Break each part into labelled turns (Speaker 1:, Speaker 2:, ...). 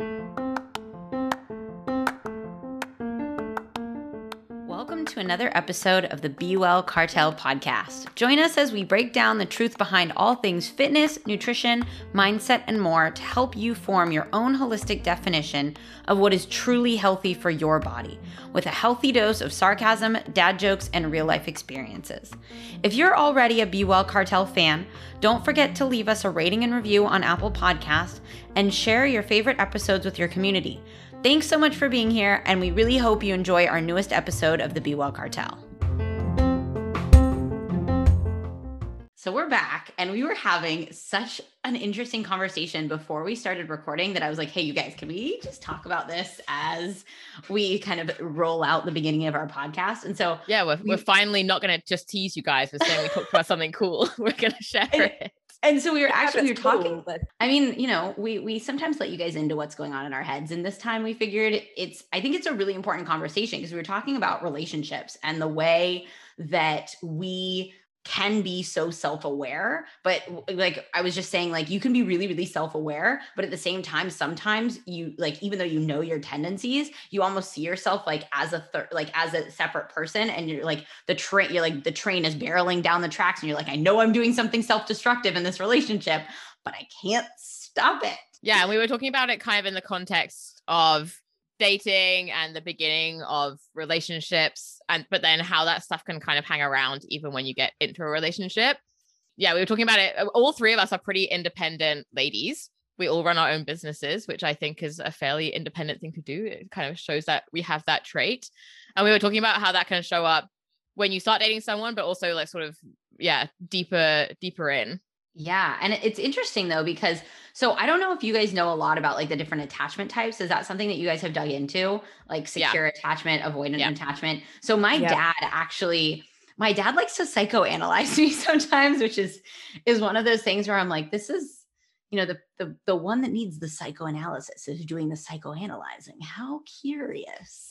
Speaker 1: Welcome to another episode of the Be Well Cartel podcast. Join us as we break down the truth behind all things fitness, nutrition, mindset, and more to help you form your own holistic definition of what is truly healthy for your body, with a healthy dose of sarcasm, dad jokes, and real life experiences. If you're already a Be Well Cartel fan, don't forget to leave us a rating and review on Apple Podcasts and share your favorite episodes with your community. Thanks so much for being here, and we really hope you enjoy our newest episode of the Be Well Cartel. So we're back, and we were having such an interesting conversation before we started recording that I was like, hey, you guys, can we just talk about this as we kind of roll out the beginning of our podcast? And so,
Speaker 2: yeah, we're, we, are finally not going to just tease you guys for saying we talked about something cool. We're going to share it
Speaker 1: and so we were actually we were talking cool, but i mean you know we we sometimes let you guys into what's going on in our heads. And this time we figured it's i think it's a really important conversation because we were talking about relationships and the way that we can be so self-aware but like i was just saying like you can be really really self-aware but at the same time sometimes you like even though you know your tendencies you almost see yourself like as a third like as a separate person and you're like the train you're like the train is barreling down the tracks and you're like i know i'm doing something self-destructive in this relationship but i can't stop it.
Speaker 2: Yeah and we were talking about it kind of in the context of dating and the beginning of relationships and but then how that stuff can kind of hang around even when you get into a relationship. Yeah we were talking about it. All three of us are pretty independent ladies. We all run our own businesses which i think is a fairly independent thing to do. It kind of shows that we have that trait. And we were talking about how that can show up when you start dating someone but also like sort of yeah deeper deeper in
Speaker 1: yeah. And it's interesting though, because so I don't know if you guys know a lot about like the different attachment types. Is that something that you guys have dug into? Like secure yeah. attachment, avoidant yeah. attachment. So my yeah. dad actually, my dad likes to psychoanalyze me sometimes, which is is one of those things where I'm like, this is, you know, the the the one that needs the psychoanalysis is doing the psychoanalyzing. How curious.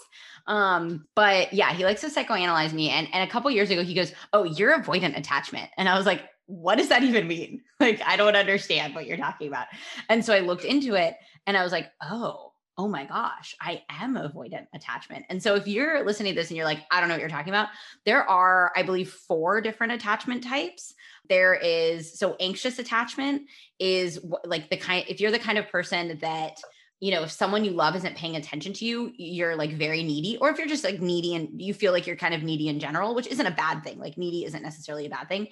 Speaker 1: Um, but yeah, he likes to psychoanalyze me. And and a couple years ago, he goes, Oh, you're avoidant attachment. And I was like, what does that even mean? Like, I don't understand what you're talking about. And so I looked into it and I was like, oh, oh my gosh, I am avoidant attachment. And so if you're listening to this and you're like, I don't know what you're talking about, there are, I believe, four different attachment types. There is, so anxious attachment is like the kind, if you're the kind of person that, you know, if someone you love isn't paying attention to you, you're like very needy. Or if you're just like needy and you feel like you're kind of needy in general, which isn't a bad thing. Like needy isn't necessarily a bad thing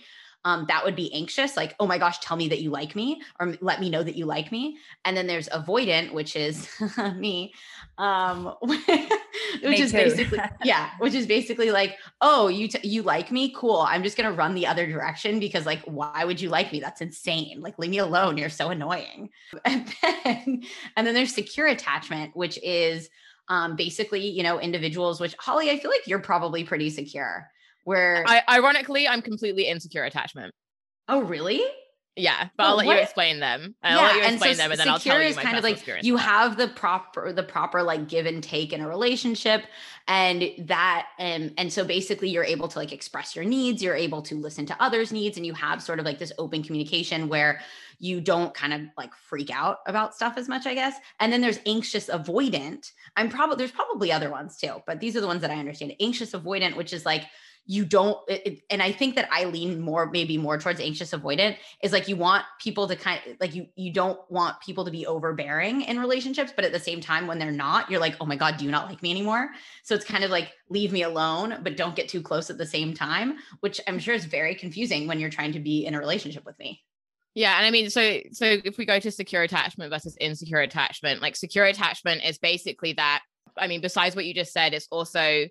Speaker 1: um, that would be anxious, like, oh my gosh, tell me that you like me or let me know that you like me. And then there's avoidant, which is me, um, which me is basically, yeah, which is basically like, oh, you, t- you like me? Cool. I'm just going to run the other direction because like, why would you like me? That's insane. Like, leave me alone. You're so annoying. And then, and then there's secure attachment, which is um, basically, you know, individuals, which Holly, I feel like you're probably pretty secure where
Speaker 2: I, ironically I'm completely insecure attachment.
Speaker 1: Oh, really?
Speaker 2: Yeah, but well, I'll let what? you explain them. I'll let you explain so them, and then I'll tell you my kind of
Speaker 1: like you have the proper the proper like give and take in a relationship, and that and and so basically you're able to like express your needs. You're able to listen to others' needs, and you have sort of like this open communication where you don't kind of like freak out about stuff as much, I guess. And then there's anxious avoidant. I'm probably there's probably other ones too, but these are the ones that I understand. Anxious avoidant, which is like you don't it, and i think that i lean more maybe more towards anxious avoidant is like you want people to kind of like you you don't want people to be overbearing in relationships but at the same time when they're not you're like oh my god do you not like me anymore so it's kind of like leave me alone but don't get too close at the same time which i'm sure is very confusing when you're trying to be in a relationship with me
Speaker 2: yeah, and I mean, so so if we go to secure attachment versus insecure attachment, like secure attachment is basically that. I mean, besides what you just said, it's also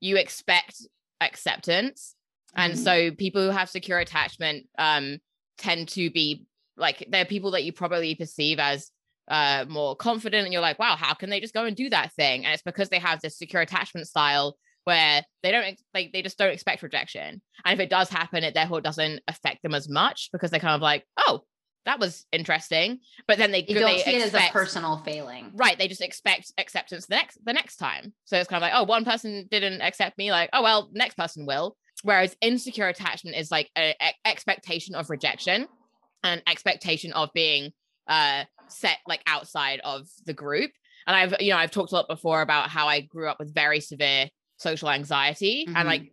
Speaker 2: you expect acceptance. Mm-hmm. And so people who have secure attachment um, tend to be like they're people that you probably perceive as uh, more confident and you're like, wow, how can they just go and do that thing? And it's because they have this secure attachment style where they don't like they just don't expect rejection. And if it does happen, it therefore doesn't affect them as much because they're kind of like, oh, that was interesting. But then they,
Speaker 1: you don't
Speaker 2: they
Speaker 1: see expect, it as a personal failing.
Speaker 2: Right. They just expect acceptance the next the next time. So it's kind of like, oh, one person didn't accept me, like, oh well, next person will. Whereas insecure attachment is like an expectation of rejection and expectation of being uh set like outside of the group and i've you know i've talked a lot before about how i grew up with very severe social anxiety mm-hmm. and like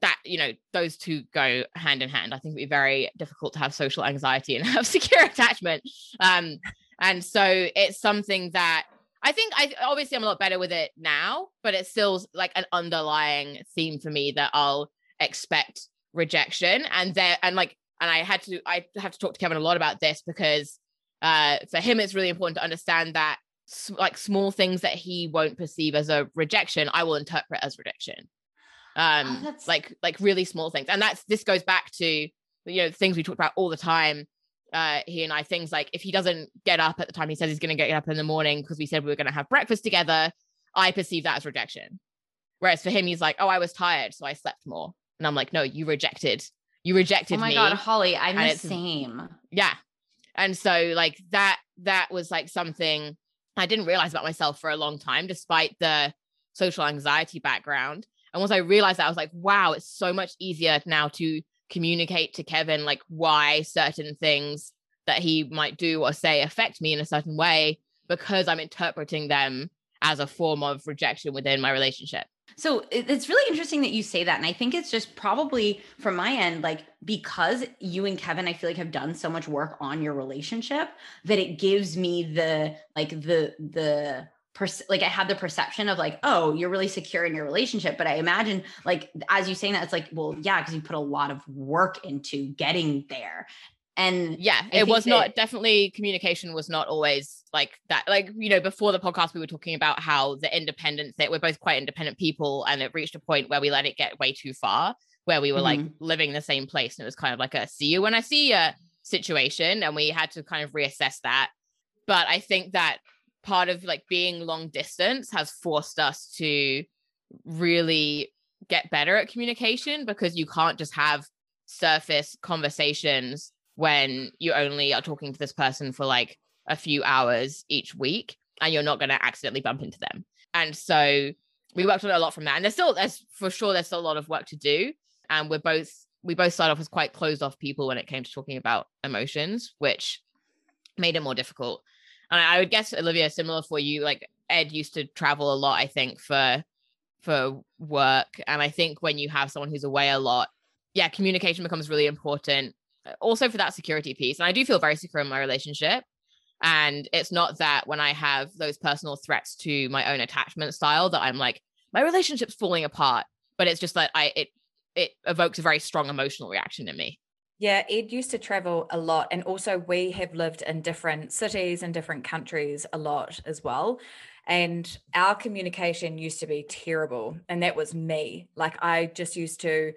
Speaker 2: that you know those two go hand in hand. I think it'd be very difficult to have social anxiety and have secure attachment. Um and so it's something that i think i obviously i'm a lot better with it now but it's still like an underlying theme for me that i'll expect rejection. And there and like and i had to i have to talk to kevin a lot about this because uh for him it's really important to understand that like small things that he won't perceive as a rejection i will interpret as rejection um oh, like like really small things. And that's this goes back to you know things we talk about all the time uh he and i things like if he doesn't get up at the time he says he's going to get up in the morning because we said we were going to have breakfast together i perceive that as rejection. Whereas for him he's like oh i was tired so i slept more. And i'm like no you rejected you rejected me.
Speaker 1: oh my
Speaker 2: me.
Speaker 1: god holly i'm the same.
Speaker 2: Yeah. And so like that that was like something i didn't realize about myself for a long time despite the social anxiety background and once I realized that, I was like, wow, it's so much easier now to communicate to Kevin like why certain things that he might do or say affect me in a certain way because I'm interpreting them as a form of rejection within my relationship.
Speaker 1: So it's really interesting that you say that. And I think it's just probably from my end, like because you and Kevin, I feel like have done so much work on your relationship that it gives me the like the the like I had the perception of like, oh, you're really secure in your relationship. But I imagine like as you saying that, it's like, well, yeah, because you put a lot of work into getting there. And
Speaker 2: yeah, I it was that- not definitely communication was not always like that. Like, you know, before the podcast, we were talking about how the independence that we're both quite independent people, and it reached a point where we let it get way too far, where we were mm-hmm. like living in the same place. And it was kind of like a see you when I see you situation. And we had to kind of reassess that. But I think that part of like being long distance has forced us to really get better at communication because you can't just have surface conversations when you only are talking to this person for like a few hours each week and you're not going to accidentally bump into them. And so we worked on a lot from that. And there's still, there's for sure, there's still a lot of work to do. And we're both, we both started off as quite closed off people when it came to talking about emotions, which made it more difficult and I would guess Olivia, similar for you, like Ed used to travel a lot, I think, for for work. And I think when you have someone who's away a lot, yeah, communication becomes really important. Uh, also for that security piece. And I do feel very secure in my relationship. And it's not that when I have those personal threats to my own attachment style that I'm like, my relationship's falling apart. But it's just that I it it evokes a very strong emotional reaction in me.
Speaker 3: Yeah, Ed used to travel a lot. And also, we have lived in different cities and different countries a lot as well. And our communication used to be terrible. And that was me. Like, I just used to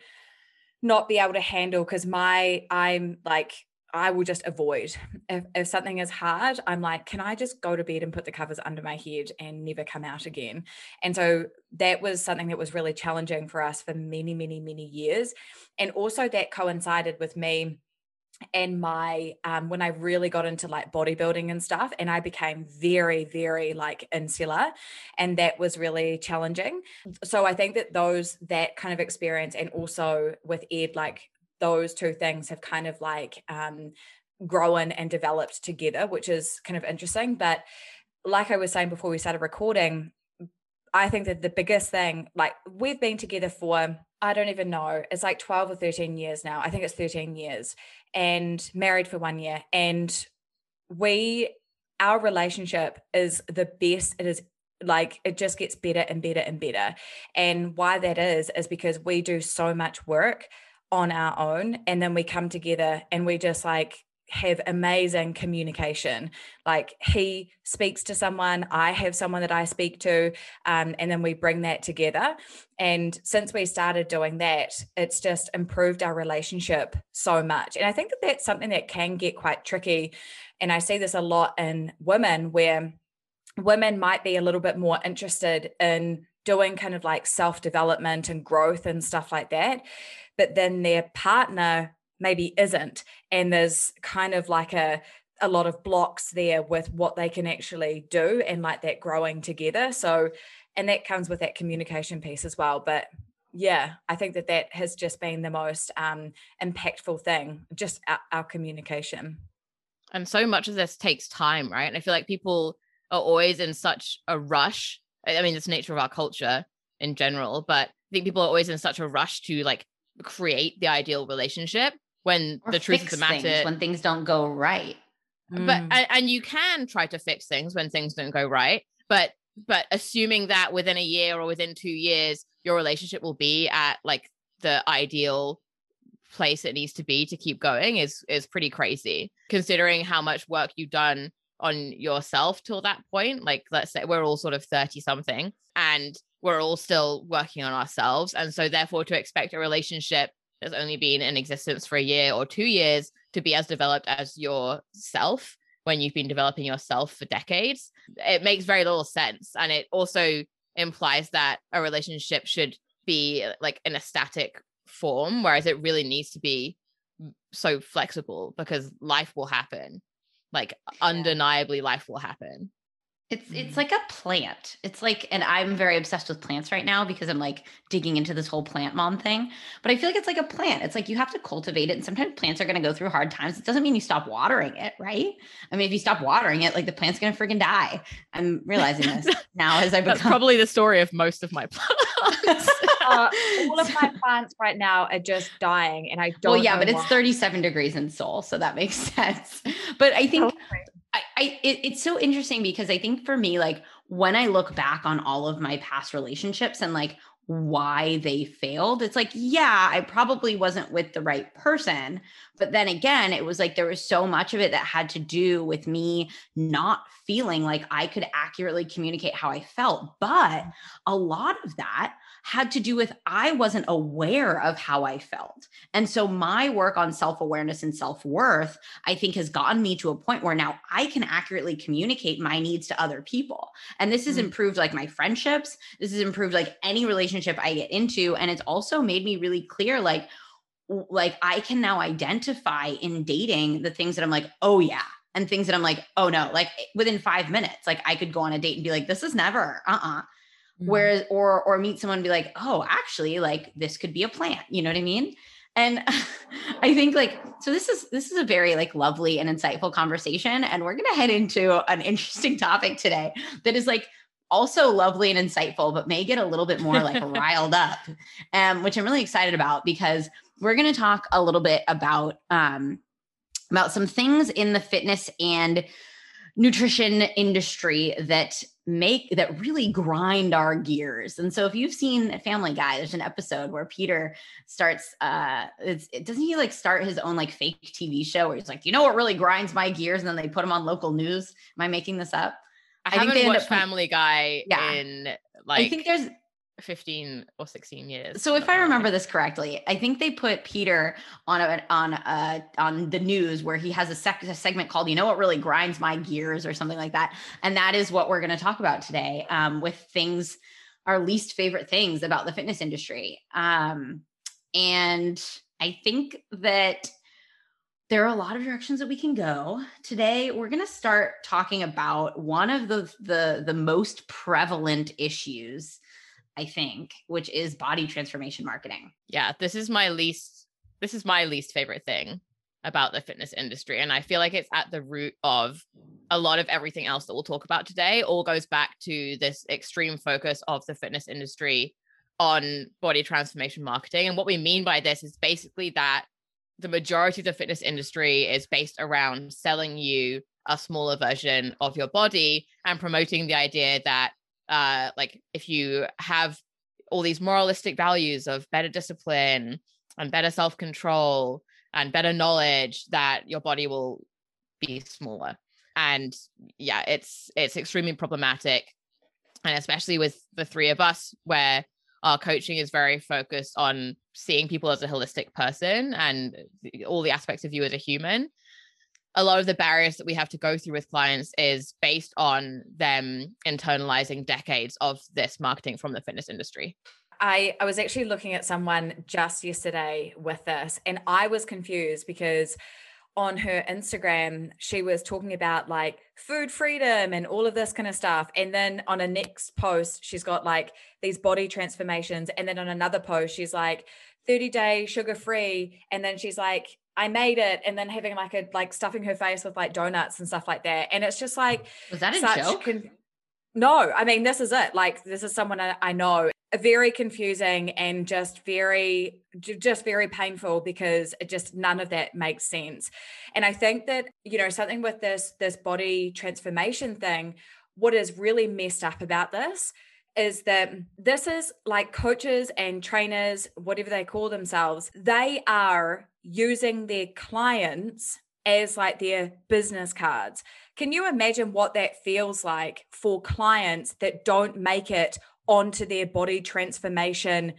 Speaker 3: not be able to handle because my, I'm like, I will just avoid. If, if something is hard, I'm like, can I just go to bed and put the covers under my head and never come out again? And so that was something that was really challenging for us for many, many, many years. And also that coincided with me and my um, when i really got into like bodybuilding and stuff and i became very very like insular and that was really challenging so i think that those that kind of experience and also with ed like those two things have kind of like um, grown and developed together, which is kind of interesting. But like I was saying before we started recording, I think that the biggest thing, like we've been together for, I don't even know, it's like 12 or 13 years now. I think it's 13 years and married for one year. And we, our relationship is the best it is like it just gets better and better and better. And why that is, is because we do so much work on our own and then we come together and we just like have amazing communication. Like he speaks to someone i have someone that i speak to um, and then we bring that together. And since we started doing that it's just improved our relationship so much. And i think that that's something that can get quite tricky and i see this a lot in women where women might be a little bit more interested in doing kind of like self development and growth and stuff like that but then their partner maybe isn't. And there's kind of like a a lot of blocks there with what they can actually do and like that growing together. So and that comes with that communication piece as well. But yeah i think that that has just been the most um impactful thing just our, our communication.
Speaker 2: And so much of this takes time right? And i feel like people are always in such a rush. I mean it's nature of our culture in general but i think people are always in such a rush to like create the ideal relationship when or the truth of the matter.
Speaker 1: when things don't go right.
Speaker 2: But mm. and, and you can try to fix things when things don't go right but but assuming that within a year or within two years your relationship will be at like the ideal place it needs to be to keep going is is pretty crazy. Considering how much work you've done on yourself till that point like let's say we're all sort of 30 something and we're all still working on ourselves and so therefore to expect a relationship that's only been in existence for a year or two years to be as developed as yourself when you've been developing yourself for decades it makes very little sense and it also implies that a relationship should be uh, like in a static form whereas it really needs to be so flexible because life will happen. Like undeniably life will happen
Speaker 1: it's it's mm. like a plant. It's like, and I'm very obsessed with plants right now because I'm like digging into this whole plant mom thing. But I feel like it's like a plant. It's like you have to cultivate it. And sometimes plants are gonna go through hard times. It doesn't mean you stop watering it, right? I mean, if you stop watering it, like the plant's gonna freaking die. I'm realizing this now as I become
Speaker 2: That's probably the story of most of my plants.
Speaker 3: uh, all of my plants right now are just dying, and I don't.
Speaker 1: Well, yeah, but why. it's 37 degrees in Seoul, so that makes sense. But I think. I, I it, it's so interesting because I think for me, like when I look back on all of my past relationships and like why they failed, it's like, yeah, I probably wasn't with the right person. But then again, it was like there was so much of it that had to do with me not feeling like I could accurately communicate how I felt. But a lot of that had to do with I wasn't aware of how I felt. And so my work on self awareness and self worth, I think, has gotten me to a point where now I can accurately communicate my needs to other people. And this has mm-hmm. improved like my friendships. This has improved like any relationship I get into. And it's also made me really clear like, like I can now identify in dating the things that I'm like, oh yeah, and things that I'm like, oh no, like within five minutes, like I could go on a date and be like, this is never, uh uh-uh. uh Mm-hmm. Whereas, or or meet someone and be like, oh, actually, like this could be a plant. You know what I mean? And I think like so this is this is a very like lovely and insightful conversation. And we're gonna head into an interesting topic today that is like also lovely and insightful, but may get a little bit more like riled up. Um, which I'm really excited about because we're gonna talk a little bit about um about some things in the fitness and nutrition industry that make that really grind our gears. And so if you've seen Family Guy, there's an episode where Peter starts uh it's it doesn't he like start his own like fake TV show where he's like, you know what really grinds my gears? And then they put him on local news. Am I making this up?
Speaker 2: I, I haven't watched Family Guy yeah. in like
Speaker 1: I think there's
Speaker 2: 15 or 16 years.
Speaker 1: So if I remember this correctly, I think they put Peter on a on a on the news where he has a, sec- a segment called "You know what really grinds my gears" or something like that, and that is what we're going to talk about today um, with things our least favorite things about the fitness industry. Um, and I think that there are a lot of directions that we can go today we're going to start talking about one of the the the most prevalent issues I think, which is body transformation marketing.
Speaker 2: Yeah, this is my least this is my least favorite thing about the fitness industry and I feel like it's at the root of a lot of everything else that we'll talk about today all goes back to this extreme focus of the fitness industry on body transformation marketing and what we mean by this is basically that the majority of the fitness industry is based around selling you a smaller version of your body and promoting the idea that uh, like if you have all these moralistic values of better discipline and better self control and better knowledge, that your body will be smaller. And yeah, it's it's extremely problematic, and especially with the three of us, where our coaching is very focused on seeing people as a holistic person and all the aspects of you as a human a lot of the barriers that we have to go through with clients is based on them internalizing decades of this marketing from the fitness industry.
Speaker 3: I, I was actually looking at someone just yesterday with this, and I was confused because on her Instagram, she was talking about like food freedom and all of this kind of stuff. And then on a next post, she's got like these body transformations. And then on another post, she's like 30 day sugar free. And then she's like, I made it and then having like a like stuffing her face with like donuts and stuff like that. And it's just like
Speaker 1: was that a joke? Con-
Speaker 3: no, I mean this is it. Like this is someone I, I know. Very confusing and just very just very painful because it just none of that makes sense. And I think that you know something with this this body transformation thing. What is really messed up about this is that this is like coaches and trainers, whatever they call themselves, they are using their clients as like their business cards. Can you imagine what that feels like for clients that don't make it onto their body transformation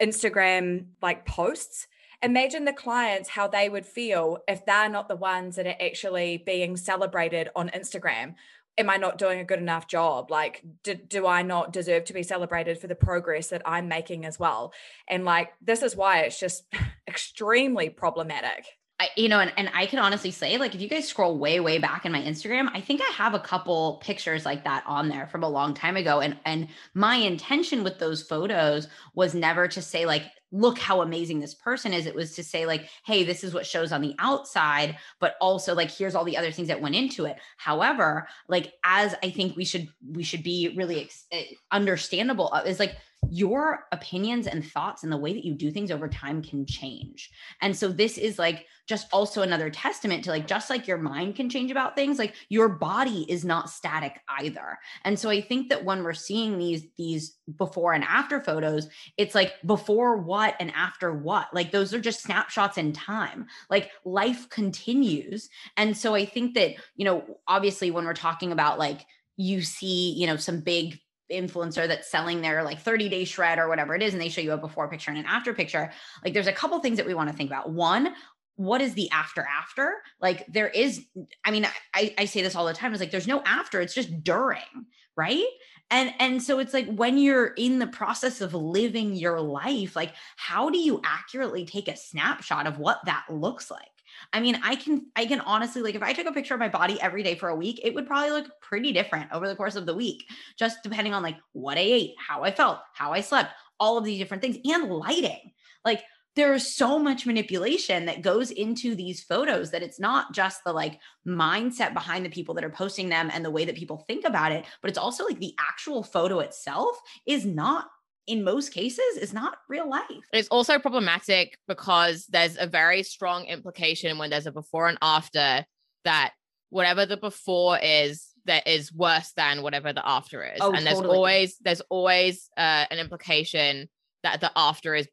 Speaker 3: Instagram like posts? Imagine the clients how they would feel if they're not the ones that are actually being celebrated on Instagram am I not doing a good enough job? Like, do, do I not deserve to be celebrated for the progress that I'm making as well? And like, this is why it's just extremely problematic.
Speaker 1: I, you know, and, and I can honestly say, like, if you guys scroll way, way back in my Instagram, I think I have a couple pictures like that on there from a long time ago. And and my intention with those photos was never to say, like, look how amazing this person is. It was to say, like, hey, this is what shows on the outside, but also like here's all the other things that went into it. However, like as I think we should we should be really ex- eh, understandable is like your opinions and thoughts and the way that you do things over time can change. And so this is like just also another testament to like just like your mind can change about things, like your body is not static either. And so I think that when we're seeing these these before and after photos, it's like before what and after what. Like those are just snapshots in time. Like life continues. And so I think that, you know, obviously when we're talking about like you see, you know, some big influencer that's selling their like 30 day shred or whatever it is and they show you a before picture and an after picture like there's a couple things that we want to think about. One what is the after after? Like there is i mean I, I say this all the time is like there's no after it's just during right? And and so it's like when you're in the process of living your life like how do you accurately take a snapshot of what that looks like I mean, I can I can honestly like if I took a picture of my body every day for a week, it would probably look pretty different over the course of the week, just depending on like what I ate, how I felt, how I slept, all of these different things and lighting. Like there's so much manipulation that goes into these photos that it's not just the like mindset behind the people that are posting them and the way that people think about it, but it's also like the actual photo itself is not in most cases is not real life.
Speaker 2: It's also problematic because there's a very strong implication when there's a before and after that whatever the before is that is worse than whatever the after is. Oh, and there's totally. always there's always uh, an implication that the after is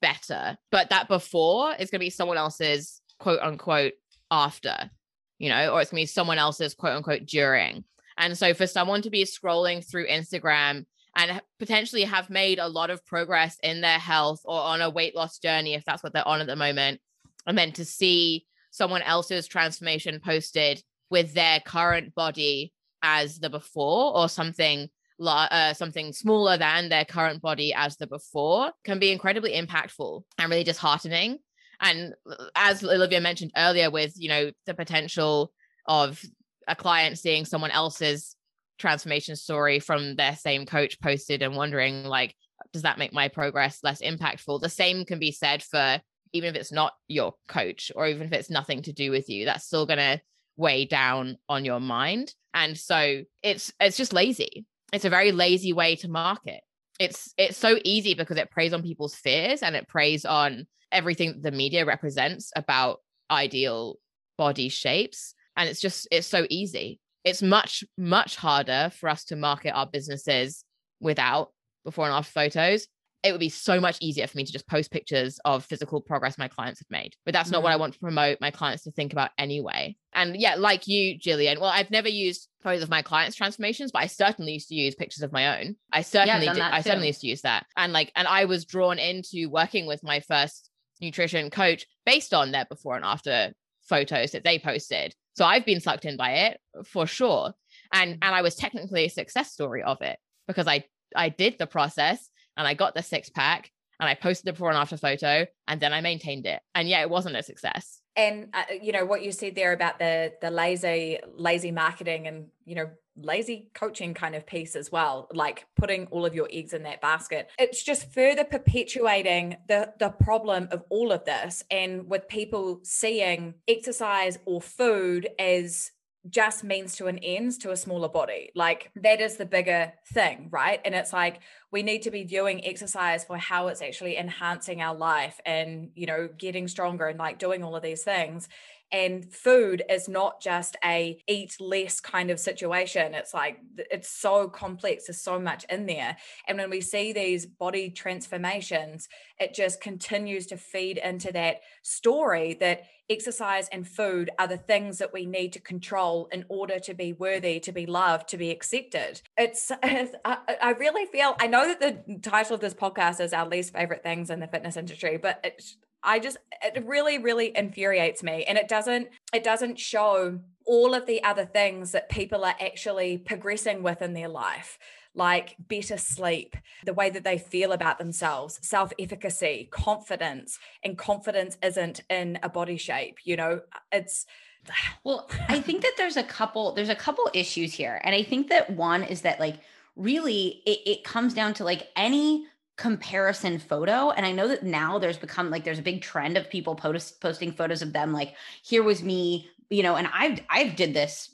Speaker 2: better, but that before is going to be someone else's quote unquote after, you know, or it's going to be someone else's quote unquote during. And so for someone to be scrolling through Instagram and potentially have made a lot of progress in their health or on a weight loss journey, if that's what they're on at the moment. And then to see someone else's transformation posted with their current body as the before or something uh, something smaller than their current body as the before can be incredibly impactful and really disheartening and uh, as olivia mentioned earlier with you know the potential of a client seeing someone else's transformation story from their same coach posted and wondering like does that make my progress less impactful? The same can be said for even if it's not your coach or even if it's nothing to do with you that's still going to weigh down on your mind. And so it's it's just lazy. It's a very lazy way to market. It's it's so easy because it preys on people's fears and it preys on everything the media represents about ideal body shapes. And it's just it's so easy it's much much harder for us to market our businesses without before and after photos it would be so much easier for me to just post pictures of physical progress my clients have made. But that's not mm what I mm. want to promote my clients to think about anyway. And yeah, like you, Jillian, well, I've never used photos of my clients' transformations, but I certainly used to use pictures of my own. I certainly yeah, did. I certainly used to use that. And like, and I was drawn into working with my first nutrition coach based on their before and after photos that they posted. So I've been sucked in by it for sure. And mm. and I was technically a success story of it because I I did the process and I got the six pack and I posted the before and after photo and then I maintained it. And yeah, it wasn't a success.
Speaker 3: And uh, you know what you said there about the the lazy lazy marketing and you know lazy coaching kind of piece as well like putting all of your eggs in that basket. It's just further perpetuating the the problem of all of this and with people seeing exercise or food as just means to an ends to a smaller body. Like that is the bigger thing, right? And it's like we need to be viewing exercise for how it's actually enhancing our life and, you know, getting stronger and like doing all of these things and food is not just a eat less kind of situation. It's like it's so complex there's so much in there. And when we see these body transformations it just continues to feed into that story that exercise and food are the things that we need to control in order to be worthy to be loved to be accepted. It's, it's I, I, really feel i know that the title of this podcast is our least favorite things in the fitness industry but it's I just it really really infuriates me and it doesn't it doesn't show all of the other things that people are actually progressing with in their life like better sleep, the way that they feel about themselves, self efficacy, confidence. And confidence isn't in a body shape, you know, it's.
Speaker 1: Well, I think that there's a couple, there's a couple issues here. And I think that one is that, like, really it, it comes down to like any comparison photo. And i know that now there's become like there's a big trend of people post, posting photos of them like here was me you know and i've i've did this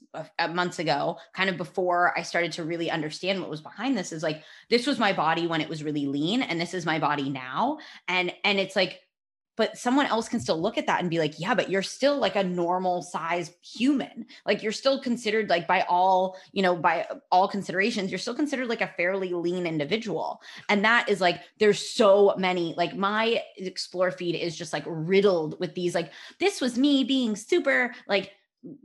Speaker 1: months ago kind of before i started to really understand what was behind this is like this was my body when it was really lean and this is my body now. And and it's like but someone else can still look at that and be like yeah but you're still like a normal size human. Like you're still considered like by all you know by all considerations you're still considered like a fairly lean individual. And that is like there's so many like my explore feed is just like riddled with these like this was me being super like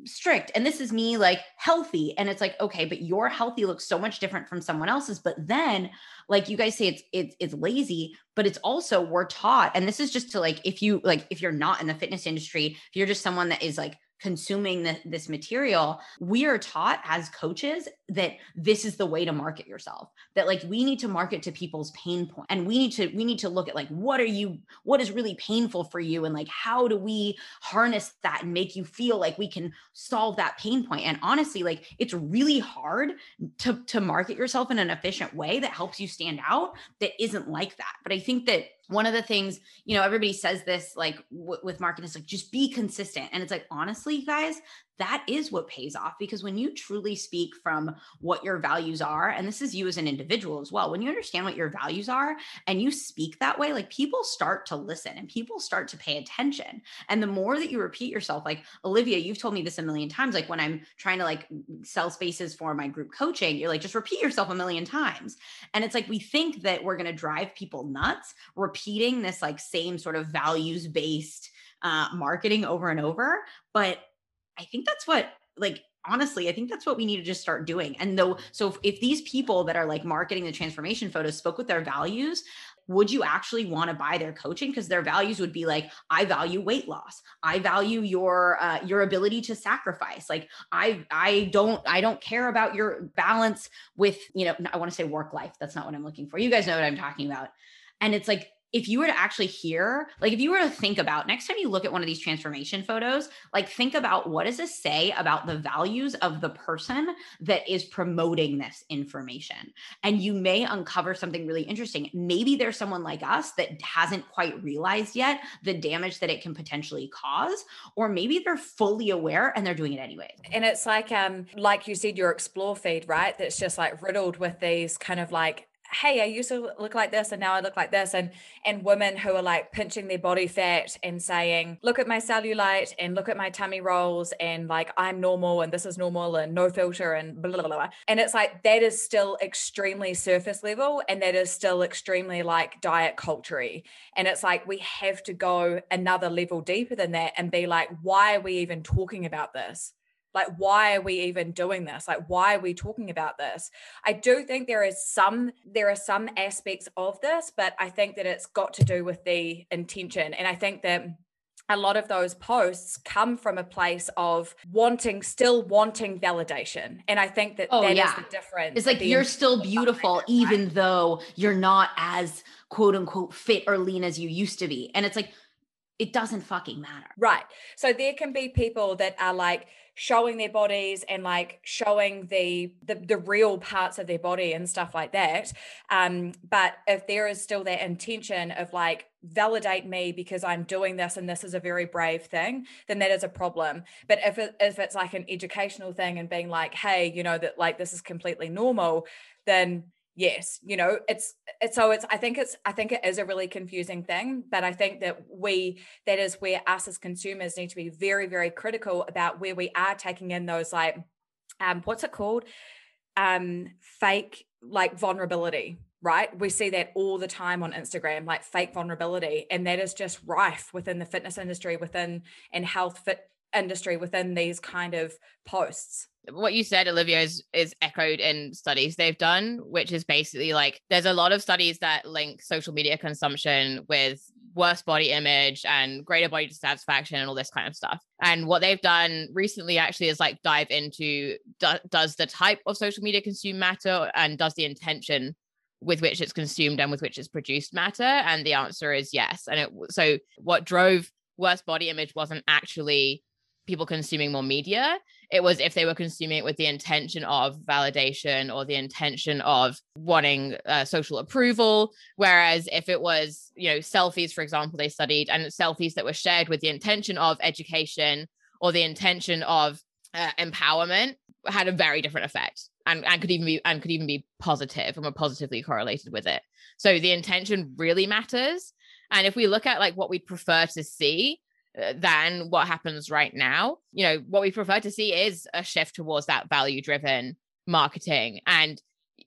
Speaker 1: strict and this is me like healthy and it's like okay but your healthy looks so much different from someone else's but then like you guys say it's it's it's lazy but it's also we're taught and this is just to like if you like if you're not in the fitness industry if you're just someone that is like consuming the, this material, we are taught as coaches that this is the way to market yourself. That like we need to market to people's pain point, and we need to we need to look at like what are you what is really painful for you, and like how do we harness that and make you feel like we can solve that pain point. And honestly, like it's really hard to to market yourself in an efficient way that helps you stand out. That isn't like that. But I think that one of the things you know everybody says this like w- with marketing is like just be consistent. And it's like honestly guys that is what pays off because when you truly speak from what your values are and this is you as an individual as well when you understand what your values are and you speak that way like people start to listen and people start to pay attention. And the more that you repeat yourself like olivia you've told me this a million times like when i'm trying to like sell spaces for my group coaching you're like just repeat yourself a million times. And it's like we think that we're going to drive people nuts repeating this like same sort of values based uh, marketing over and over but I think that's what like honestly i think that's what we need to just start doing. And though so if, if, these people that are like marketing the transformation photos spoke with their values would you actually want to buy their coaching? Because their values would be like i value weight loss. I value your uh, your ability to sacrifice. Like i i don't i don't care about your balance with you know i want to say work life. That's not what i'm looking for. You guys know what i'm talking about. And it's like if you were to actually hear, like if you were to think about next time you look at one of these transformation photos, like think about what does this say about the values of the person that is promoting this information. And you may uncover something really interesting. Maybe there's someone like us that hasn't quite realized yet the damage that it can potentially cause, or maybe they're fully aware and they're doing it anyway.
Speaker 3: And it's like um like you said your explore feed, right? That's just like riddled with these kind of like hey i used to look like this and now i look like this. And and women who are like pinching their body fat and saying look at my cellulite and look at my tummy rolls and like i'm normal and this is normal and no filter and blah blah blah and it's like that is still extremely surface level and that is still extremely like diet culture and it's like we have to go another level deeper than that and be like why are we even talking about this like why are we even doing this like why are we talking about this i do think there is some there are some aspects of this but i think that it's got to do with the intention and i think that a lot of those posts come from a place of wanting still wanting validation and i think that oh, that yeah. is the difference
Speaker 1: it's like you're still beautiful even though you're not as quote unquote fit or lean as you used to be and it's like it doesn't fucking matter.
Speaker 3: Right. So there can be people that are like showing their bodies and like showing the the, the real parts of their body and stuff like that. Um, but if there is still that intention of like validate me because I'm doing this and this is a very brave thing, then that is a problem. But if it, if it's like an educational thing and being like, hey, you know that like this is completely normal, then yes you know it's it's so it's i think it's i think it is a really confusing thing but i think that we that is where us as consumers need to be very very critical about where we are taking in those like um what's it called? Um fake like vulnerability right? We see that all the time on instagram like fake vulnerability and that is just rife within the fitness industry within and health fit industry within these kind of posts.
Speaker 2: What you said olivia is, is echoed in studies they've done which is basically like there's a lot of studies that link social media consumption with worse body image and greater body dissatisfaction and all this kind of stuff. And what they've done recently actually is like dive into do, does the type of social media consume matter and does the intention with which it's consumed and with which it's produced matter? And the answer is yes. And it so what drove worse body image wasn't actually people consuming more media. It was if they were consuming it with the intention of validation or the intention of wanting uh, social approval. Whereas if it was, you know, selfies, for example, they studied and selfies that were shared with the intention of education or the intention of uh, empowerment had a very different effect and, and could even be and could even be positive and were positively correlated with it. So the intention really matters. And if we look at like what we prefer to see, Uh, than what happens right now. You know, what we prefer to see is a shift towards that value driven marketing. And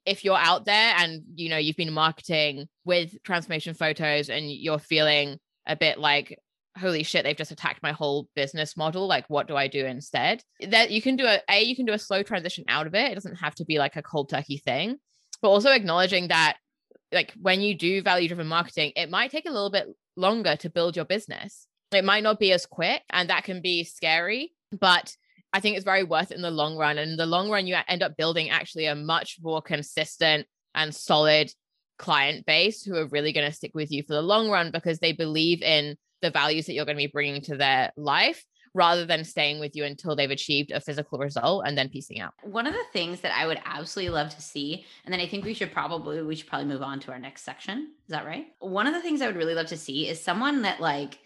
Speaker 2: if you're out there and you know you've been marketing with transformation photos and you're feeling a bit like holy shit they've just attacked my whole business model like what do i do instead that you can do a a you can do a slow transition out of it it doesn't have to be like a cold turkey thing but also acknowledging that like when you do value driven marketing it might take a little bit longer to build your business it might not be as quick and that can be scary, but I think it's very worth it in the long run. And in the long run, you end up building actually a much more consistent and solid client base who are really going to stick with you for the long run because they believe in the values that you're going to be bringing to their life rather than staying with you until they've achieved a physical result and then piecing out.
Speaker 1: One of the things that I would absolutely love to see, and then I think we should probably we should probably move on to our next section. Is that right? One of the things I would really love to see is someone that like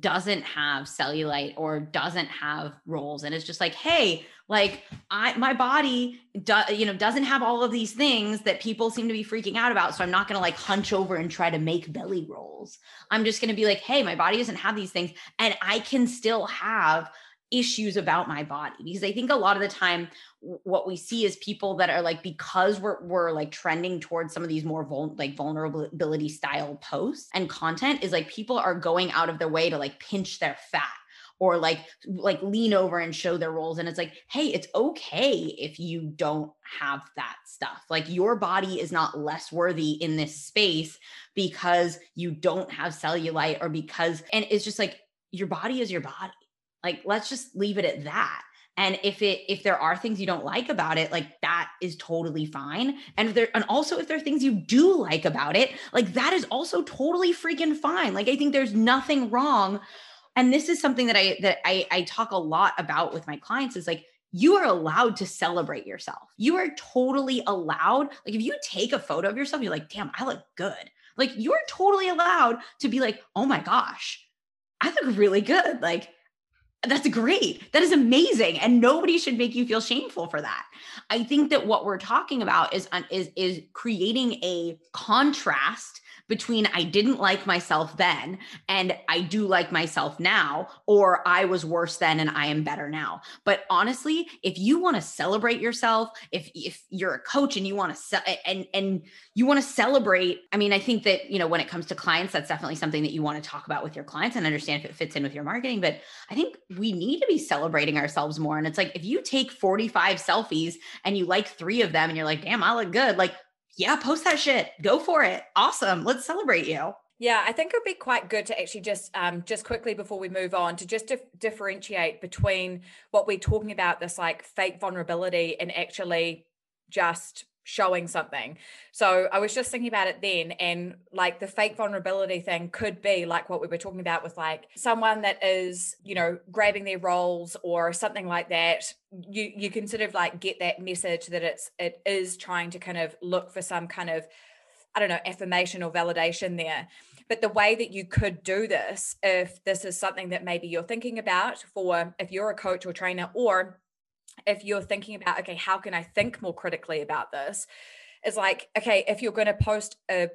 Speaker 1: doesn't have cellulite or doesn't have rolls and it's just like hey like i my body do, you know doesn't have all of these things that people seem to be freaking out about. So i'm not going to like hunch over and try to make belly rolls. I'm just going to be like hey my body doesn't have these things and i can still have issues about my body because I think a lot of the time what we see is people that are like because we're we're like trending towards some of these more vul- like vulnerability style posts and content is like people are going out of their way to like pinch their fat or like like lean over and show their rolls. And it's like hey it's okay if you don't have that stuff. Like your body is not less worthy in this space because you don't have cellulite or because and it's just like your body is your body like let's just leave it at that. And if it if there are things you don't like about it, like that is totally fine. And there and also if there are things you do like about it, like that is also totally freaking fine. Like I think there's nothing wrong. And this is something that I that I I talk a lot about with my clients is like you are allowed to celebrate yourself. You are totally allowed. Like if you take a photo of yourself, you're like, damn, I look good. Like you're totally allowed to be like, oh my gosh, I look really good. Like that's great. That is amazing. And nobody should make you feel shameful for that. I think that what we're talking about is uh, is is creating a contrast between I didn't like myself then and I do like myself now, or I was worse then and I am better now. But honestly, if you want to celebrate yourself, if if you're a coach and you want to and and you want to celebrate, I mean, I think that you know when it comes to clients, that's definitely something that you want to talk about with your clients and understand if it fits in with your marketing. But I think we need to be celebrating ourselves more. And it's like if you take 45 selfies and you like three of them and you're like, damn, I look good, like yeah, post that shit. Go for it. Awesome. Let's celebrate you.
Speaker 3: Yeah, I think it would be quite good to actually just um, just quickly before we move on to just dif- differentiate between what we're talking about this like fake vulnerability and actually just showing something. So I was just thinking about it then and like the fake vulnerability thing could be like what we were talking about with like someone that is, you know, grabbing their rolls or something like that. You you can sort of like get that message that it's it is trying to kind of look for some kind of I don't know, affirmation or validation there. But the way that you could do this, if this is something that maybe you're thinking about for if you're a coach or trainer, or if you're thinking about, okay, how can I think more critically about this? Is like, okay, if you're going to post a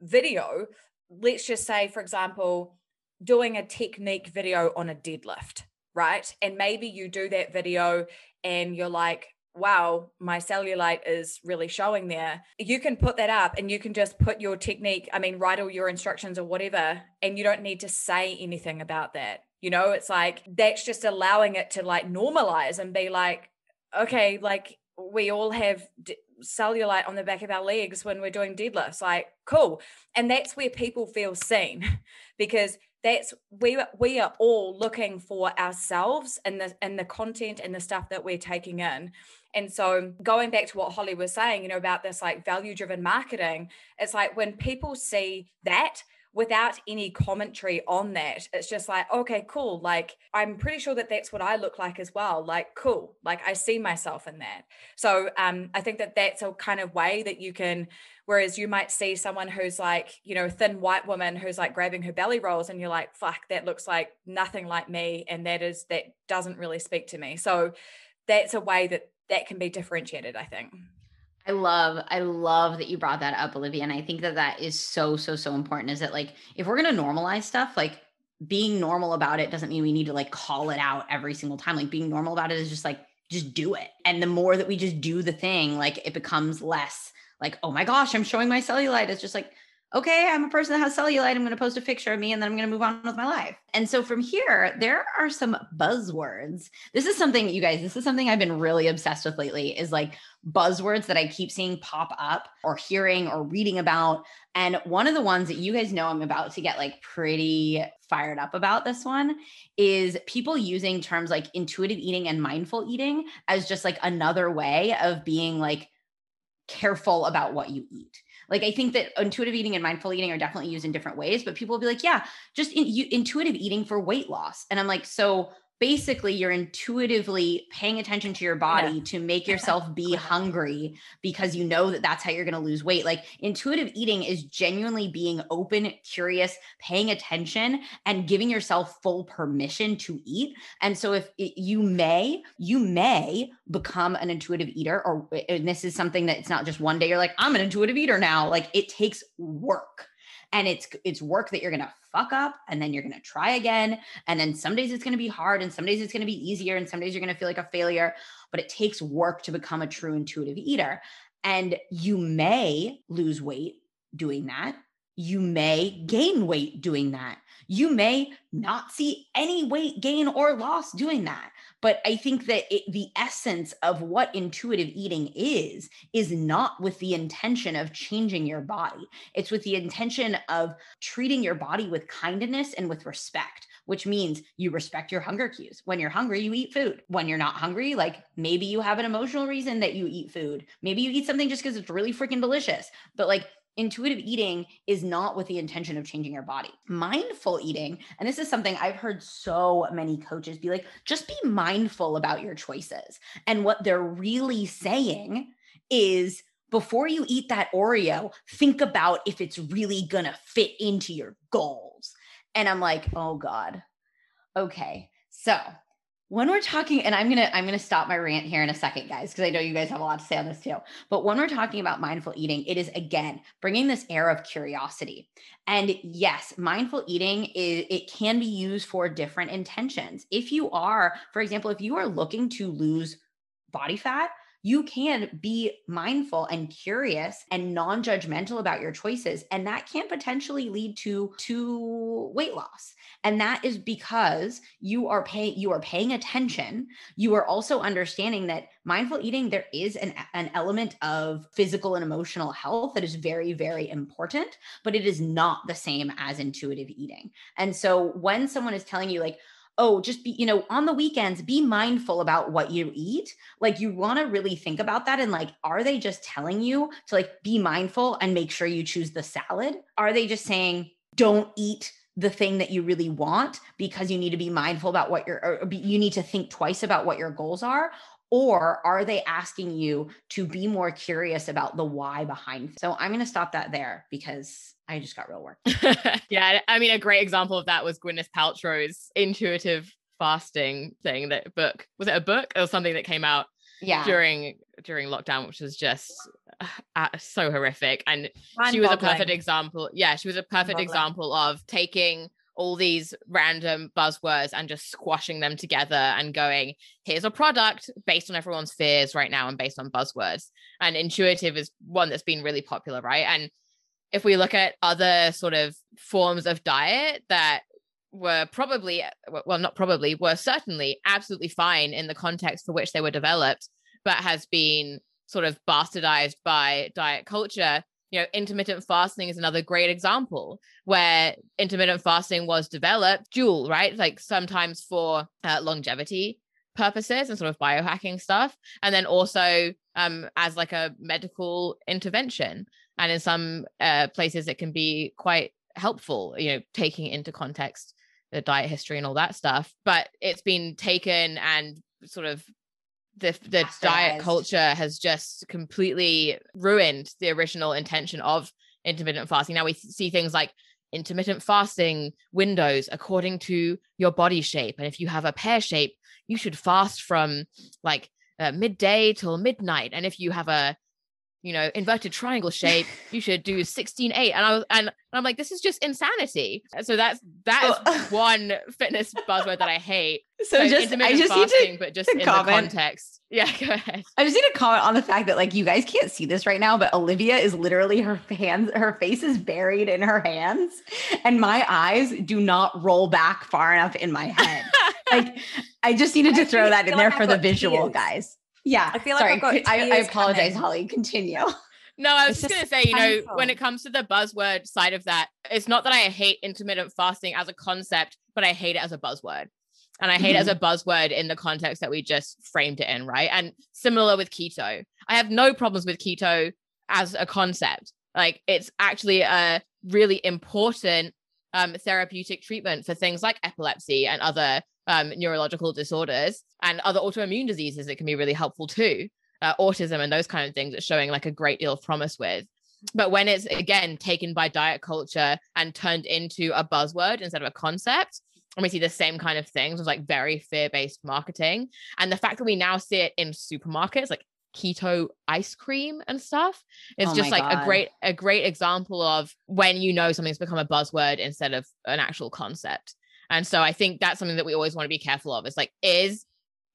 Speaker 3: video, let's just say, for example, doing a technique video on a deadlift, right? And maybe you do that video and you're like, wow, my cellulite is really showing there. You can put that up and you can just put your technique, I mean, write all your instructions or whatever, and you don't need to say anything about that. You know, it's like that's just allowing it to like normalize and be like, okay, like we all have d- cellulite on the back of our legs when we're doing deadlifts. Like, cool. And that's where people feel seen because that's we we are all looking for ourselves and the and the content and the stuff that we're taking in and so going back to what holly was saying you know about this like value driven marketing it's like when people see that without any commentary on that it's just like okay cool like i'm pretty sure that that's what i look like as well like cool like i see myself in that. So um i think that that's a kind of way that you can whereas you might see someone who's like you know thin white woman who's like grabbing her belly rolls and you're like fuck that looks like nothing like me and that is that doesn't really speak to me. So that's a way that that can be differentiated i think
Speaker 1: I love, I love that you brought that up, Olivia. And I think that that is so, so, so important is that like, if we're going to normalize stuff, like being normal about it doesn't mean we need to like call it out every single time. Like being normal about it is just like, just do it. And the more that we just do the thing, like it becomes less like, oh my gosh, I'm showing my cellulite. It's just like, okay, I'm a person that has cellulite. I'm going to post a picture of me and then I'm going to move on with my life. And so from here, there are some buzzwords. This is something, you guys, this is something I've been really obsessed with lately is like buzzwords that I keep seeing pop up or hearing or reading about. And one of the ones that you guys know I'm about to get like pretty fired up about this one is people using terms like intuitive eating and mindful eating as just like another way of being like careful about what you eat. Like I think that intuitive eating and mindful eating are definitely used in different ways, but people will be like, yeah, just in, you, intuitive eating for weight loss. And I'm like, so basically you're intuitively paying attention to your body yeah. to make yourself be hungry because you know that that's how you're going to lose weight. Like intuitive eating is genuinely being open curious paying attention and giving yourself full permission to eat. And so if it, you may you may become an intuitive eater or and this is something that it's not just one day you're like i'm an intuitive eater now. Like it takes work and it's it's work that you're going to fuck up and then you're going to try again and then some days it's going to be hard and some days it's going to be easier and some days you're going to feel like a failure but it takes work to become a true intuitive eater and you may lose weight doing that you may gain weight doing that you may not see any weight gain or loss doing that but I think that it, the essence of what intuitive eating is, is not with the intention of changing your body. It's with the intention of treating your body with kindness and with respect which means you respect your hunger cues. When you're hungry, you eat food. When you're not hungry, like maybe you have an emotional reason that you eat food. Maybe you eat something just because it's really freaking delicious. But like intuitive eating is not with the intention of changing your body. Mindful eating, and this is something I've heard so many coaches be like, just be mindful about your choices. And what they're really saying is, before you eat that Oreo, think about if it's really gonna fit into your goals. And I'm like, oh God. Okay. So when we're talking and i'm gonna i'm gonna stop my rant here in a second guys because i know you guys have a lot to say on this too. But when we're talking about mindful eating it is again bringing this air of curiosity. And yes mindful eating is it can be used for different intentions. If you are for example if you are looking to lose body fat you can be mindful and curious and non-judgmental about your choices and that can potentially lead to to weight loss and that is because you are paying you are paying attention you are also understanding that mindful eating there is an, an element of physical and emotional health that is very very important but it is not the same as intuitive eating and so when someone is telling you like oh, just be, you know, on the weekends, be mindful about what you eat. Like you want to really think about that. And like, are they just telling you to like be mindful and make sure you choose the salad? Are they just saying, don't eat the thing that you really want because you need to be mindful about what your you need to think twice about what your goals are or are they asking you to be more curious about the why behind? So i'm going to stop that there because i just got real work
Speaker 2: yeah i mean a great example of that was gwyneth paltrow's intuitive fasting thing that book was it a book or something that came out yeah. during during lockdown which was just uh, so horrific and she was a perfect example yeah she was a perfect example of taking all these random buzzwords and just squashing them together and going, here's a product based on everyone's fears right now and based on buzzwords. And intuitive is one that's been really popular, right? And if we look at other sort of forms of diet that were probably, well, not probably, were certainly absolutely fine in the context for which they were developed, but has been sort of bastardized by diet culture you know intermittent fasting is another great example where intermittent fasting was developed dual right? Like sometimes for uh, longevity purposes and sort of biohacking stuff and then also um, as like a medical intervention. And in some uh, places it can be quite helpful you know taking into context the diet history and all that stuff. But it's been taken and sort of the the diet culture has just completely ruined the original intention of intermittent fasting. Now we see things like intermittent fasting windows according to your body shape, and if you have a pear shape, you should fast from like uh, midday till midnight, and if you have a you know, inverted triangle shape, you should do 16 8. And I was and I'm like, this is just insanity. So that's that is oh. one fitness buzzword that I hate.
Speaker 1: So, so just I just fasting, need to,
Speaker 2: but just to in comment. the context. Yeah, go ahead.
Speaker 1: I just need to comment on the fact that like you guys can't see this right now, but Olivia is literally her hands, her face is buried in her hands, and my eyes do not roll back far enough in my head. like I just needed to throw that in there for the visual, tears. guys. Yeah.
Speaker 3: I feel like Sorry,
Speaker 1: I, I, apologize, coming. Holly. Continue.
Speaker 2: No, I was just, just going to say, you know, when it comes to the buzzword side of that, it's not that I hate intermittent fasting as a concept, but I hate it as a buzzword. And I hate mm-hmm. it as mm-hmm. a buzzword in the context that we just framed it in, right? And similar with keto. I have no problems with keto as a concept. Like it's actually a really important um, therapeutic treatment for things like epilepsy and other um, neurological disorders and other autoimmune diseases it can be really helpful too uh, autism and those kind of things it's showing like a great deal of promise with but when it's again taken by diet culture and turned into a buzzword instead of a concept and we see the same kind of things with like very fear-based marketing and the fact that we now see it in supermarkets like keto ice cream and stuff it's oh just like God. a great a great example of when you know something's become a buzzword instead of an actual concept and so I think that's something that we always want to be careful of. Is like, is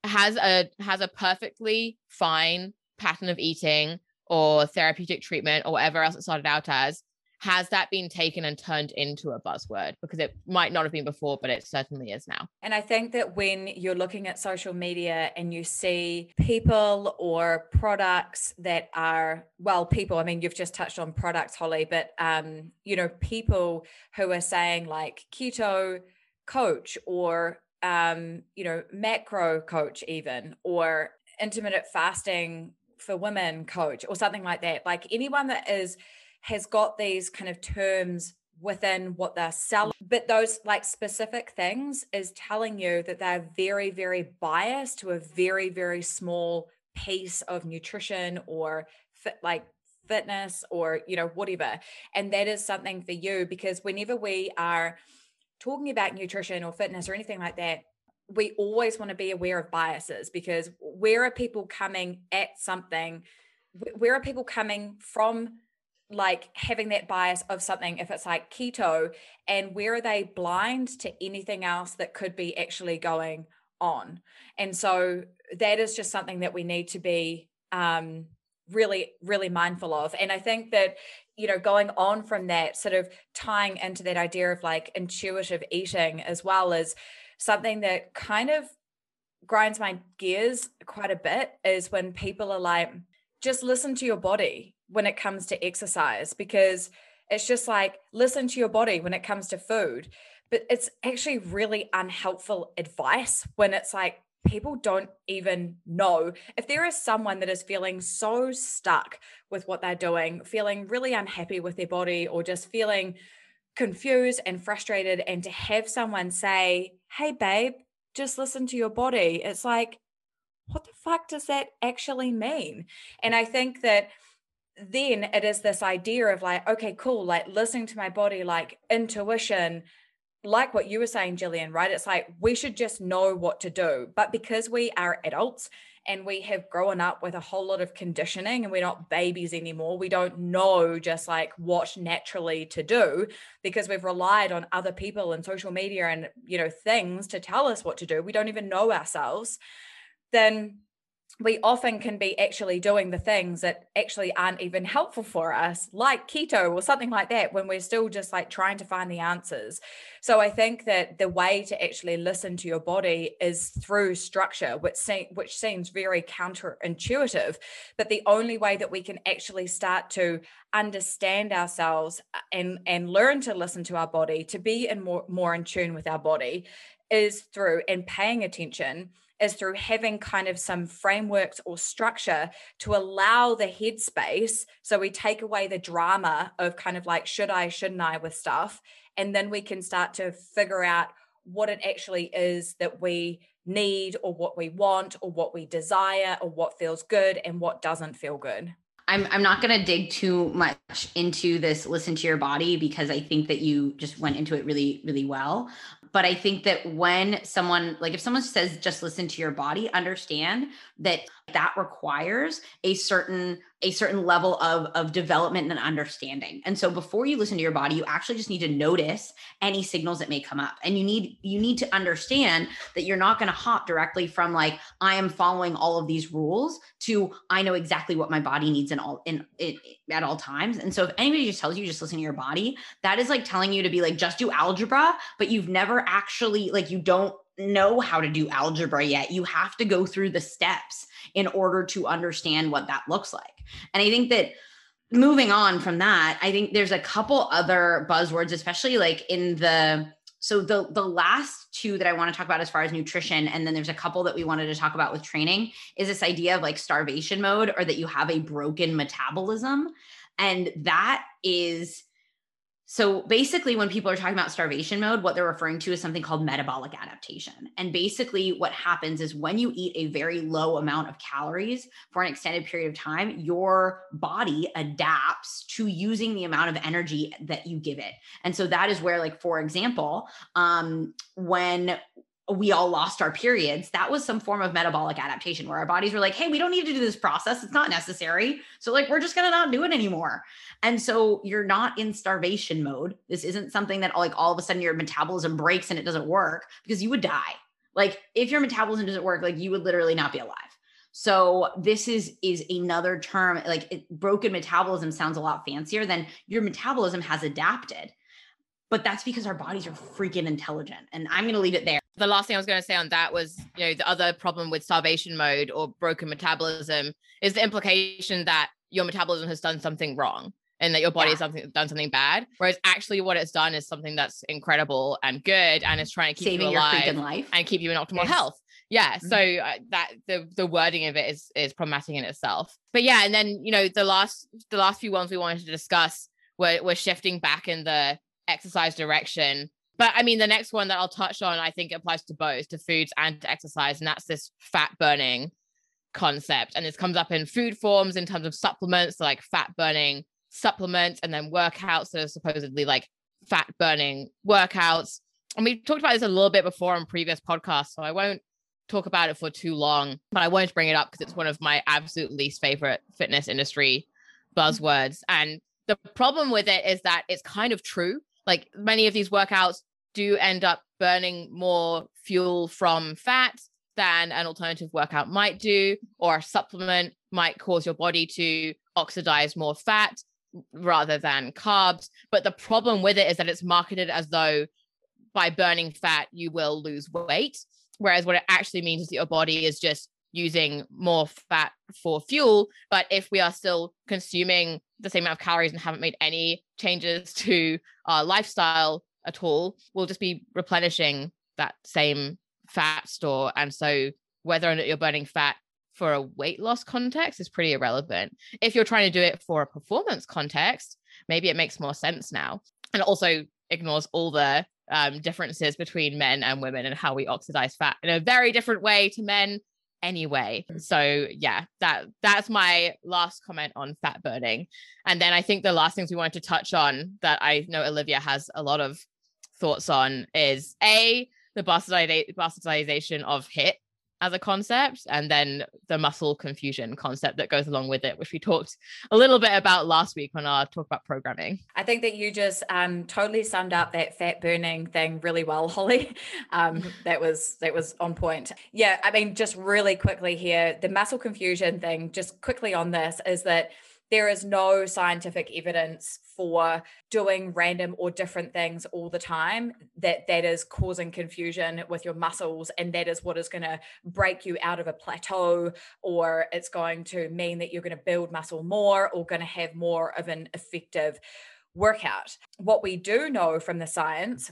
Speaker 2: has a has a perfectly fine pattern of eating or therapeutic treatment or whatever else it started out as, has that been taken and turned into a buzzword? Because it might not have been before, but it certainly is now.
Speaker 3: And I think that when you're looking at social media and you see people or products that are, well, people, I mean, you've just touched on products, Holly, but, um, you know, people who are saying like keto, coach or um, you know macro coach even or intermittent fasting for women coach or something like that. Like anyone that is has got these kind of terms within what they're selling but those like specific things is telling you that they're very very biased to a very very small piece of nutrition or fit like fitness or you know whatever. And that is something for you because whenever we are talking about nutrition or fitness or anything like that, we always want to be aware of biases because where are people coming at something? Where are people coming from? Like having that bias of something, if it's like keto, and where are they blind to anything else that could be actually going on? And so that is just something that we need to be um, really, really mindful of. And I think that you know, going on from that, sort of tying into that idea of like intuitive eating as well as something that kind of grinds my gears quite a bit is when people are like, just listen to your body when it comes to exercise, because it's just like, listen to your body when it comes to food. but it's actually really unhelpful advice when it's like people don't even know if there is someone that is feeling so stuck with what they're doing, feeling really unhappy with their body, or just feeling confused and frustrated, and to have someone say, Hey, babe, just listen to your body. It's like, what the fuck does that actually mean? And I think that then it is this idea of like, okay, cool, like listening to my body, like intuition, like what you were saying, Jillian, right? It's like we should just know what to do. But because we are adults and we have grown up with a whole lot of conditioning and we're not babies anymore, we don't know just like what naturally to do because we've relied on other people and social media and, you know, things to tell us what to do. We don't even know ourselves. Then we often can be actually doing the things that actually aren't even helpful for us, like keto or something like that, when we're still just like trying to find the answers. So I think that the way to actually listen to your body is through structure, which which seems very counterintuitive, but the only way that we can actually start to understand ourselves uh, and and learn to listen to our body, to be in more more in tune with our body, is through and paying attention is through having kind of some frameworks or structure to allow the headspace. So we take away the drama of kind of like, should I, shouldn't I with stuff. And then we can start to figure out what it actually is that we need or what we want or what we desire or what feels good and what doesn't feel good.
Speaker 1: I'm, I'm not going to dig too much into this listen to your body because I think that you just went into it really, really well but I think that when someone, like if someone says just listen to your body, understand that that requires a certain a certain level of of development and understanding. And so before you listen to your body you actually just need to notice any signals that may come up. And you need you need to understand that you're not going to hop directly from like i am following all of these rules to i know exactly what my body needs in all in, in at all times. And so if anybody just tells you just listen to your body that is like telling you to be like just do algebra but you've never actually like you don't know how to do algebra yet. You have to go through the steps in order to understand what that looks like. And I think that moving on from that, I think there's a couple other buzzwords, especially like in the so the the last two that I want to talk about as far as nutrition, and then there's a couple that we wanted to talk about with training, is this idea of like starvation mode or that you have a broken metabolism. And that is so basically, when people are talking about starvation mode, what they're referring to is something called metabolic adaptation. And basically, what happens is when you eat a very low amount of calories for an extended period of time, your body adapts to using the amount of energy that you give it. And so that is where, like, for example, um, when we all lost our periods, that was some form of metabolic adaptation where our bodies were like, hey, we don't need to do this process. It's not necessary. So, like, we're just going to not do it anymore. And so you're not in starvation mode. This isn't something that, like, all of a sudden your metabolism breaks and it doesn't work because you would die. Like, if your metabolism doesn't work, like, you would literally not be alive. So this is is another term like it, broken metabolism sounds a lot fancier than your metabolism has adapted but that's because our bodies are freaking intelligent. And I'm going to leave it there.
Speaker 2: The last thing I was going to say on that was, you know, the other problem with starvation mode or broken metabolism is the implication that your metabolism has done something wrong and that your body yeah. has something, done something bad. Whereas actually what it's done is something that's incredible and good and is trying to keep Saving you alive and keep you in optimal yes. health. Yeah. Mm-hmm. So uh, that the the wording of it is is problematic in itself. But yeah, and then you know the last the last few ones we wanted to discuss were were shifting back in the exercise direction. But I mean, the next one that I'll touch on, I think applies to both to foods and to exercise, and that's this fat burning concept. And this comes up in food forms in terms of supplements, so like fat burning supplements, and then workouts that are supposedly like fat burning workouts. And we talked about this a little bit before on previous podcasts, so I won't talk about it for too long, but I wanted to bring it up because it's one of my absolute least favorite fitness industry buzzwords. And the problem with it is that it's kind of true like many of these workouts do end up burning more fuel from fat than an alternative workout might do, or a supplement might cause your body to oxidize more fat rather than carbs. But the problem with it is that it's marketed as though by burning fat, you will lose weight. Whereas what it actually means is that your body is just using more fat for fuel. But if we are still consuming the same amount of calories and haven't made any changes to our lifestyle, at all we'll just be replenishing that same fat store. And so whether or not you're burning fat for a weight loss context is pretty irrelevant. If you're trying to do it for a performance context, maybe it makes more sense now. And also ignores all the um, differences between men and women and how we oxidize fat in a very different way to men anyway. So yeah, that that's my last comment on fat burning. And then I think the last things we wanted to touch on that I know Olivia has a lot of thoughts on is a the bastardization of HIIT as a concept and then the muscle confusion concept that goes along with it which we talked a little bit about last week on our talk about programming.
Speaker 3: I think that you just um, totally summed up that fat burning thing really well holly. Um, that was that was on point. Yeah i mean just really quickly here the muscle confusion thing just quickly on this is that there is no scientific evidence for doing random or different things all the time that that is causing confusion with your muscles and that is what is going to break you out of a plateau or it's going to mean that you're going to build muscle more or going to have more of an effective workout. What we do know from the science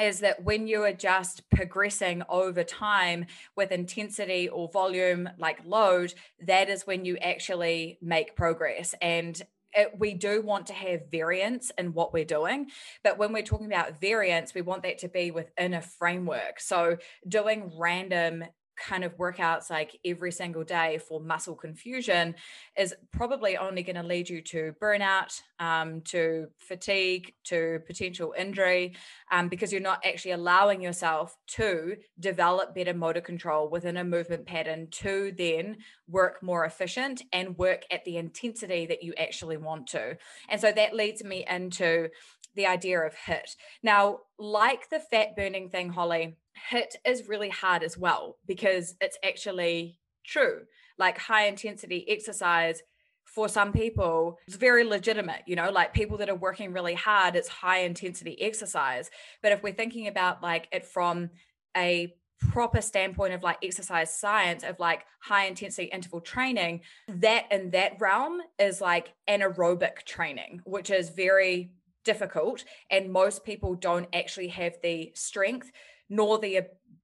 Speaker 3: is that when you are just progressing over time with intensity or volume like load that is when you actually make progress. And it, we do want to have variance in what we're doing but when we're talking about variance we want that to be within a framework. So doing random kind of workouts like every single day for muscle confusion is probably only going to lead you to burnout, um, to fatigue, to potential injury, um, because you're not actually allowing yourself to develop better motor control within a movement pattern to then work more efficient and work at the intensity that you actually want to. And so that leads me into the idea of HIIT. Now, like the fat burning thing, Holly, HIIT is really hard as well because it's actually true. Like high intensity exercise for some people it's very legitimate you know like people that are working really hard it's high intensity exercise but if we're thinking about like it from a proper standpoint of like exercise science of like high intensity interval training that in that realm is like anaerobic training which is very difficult and most people don't actually have the strength nor the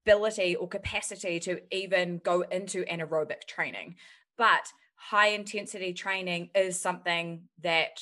Speaker 3: ability or capacity to even go into anaerobic training. But high intensity training is something that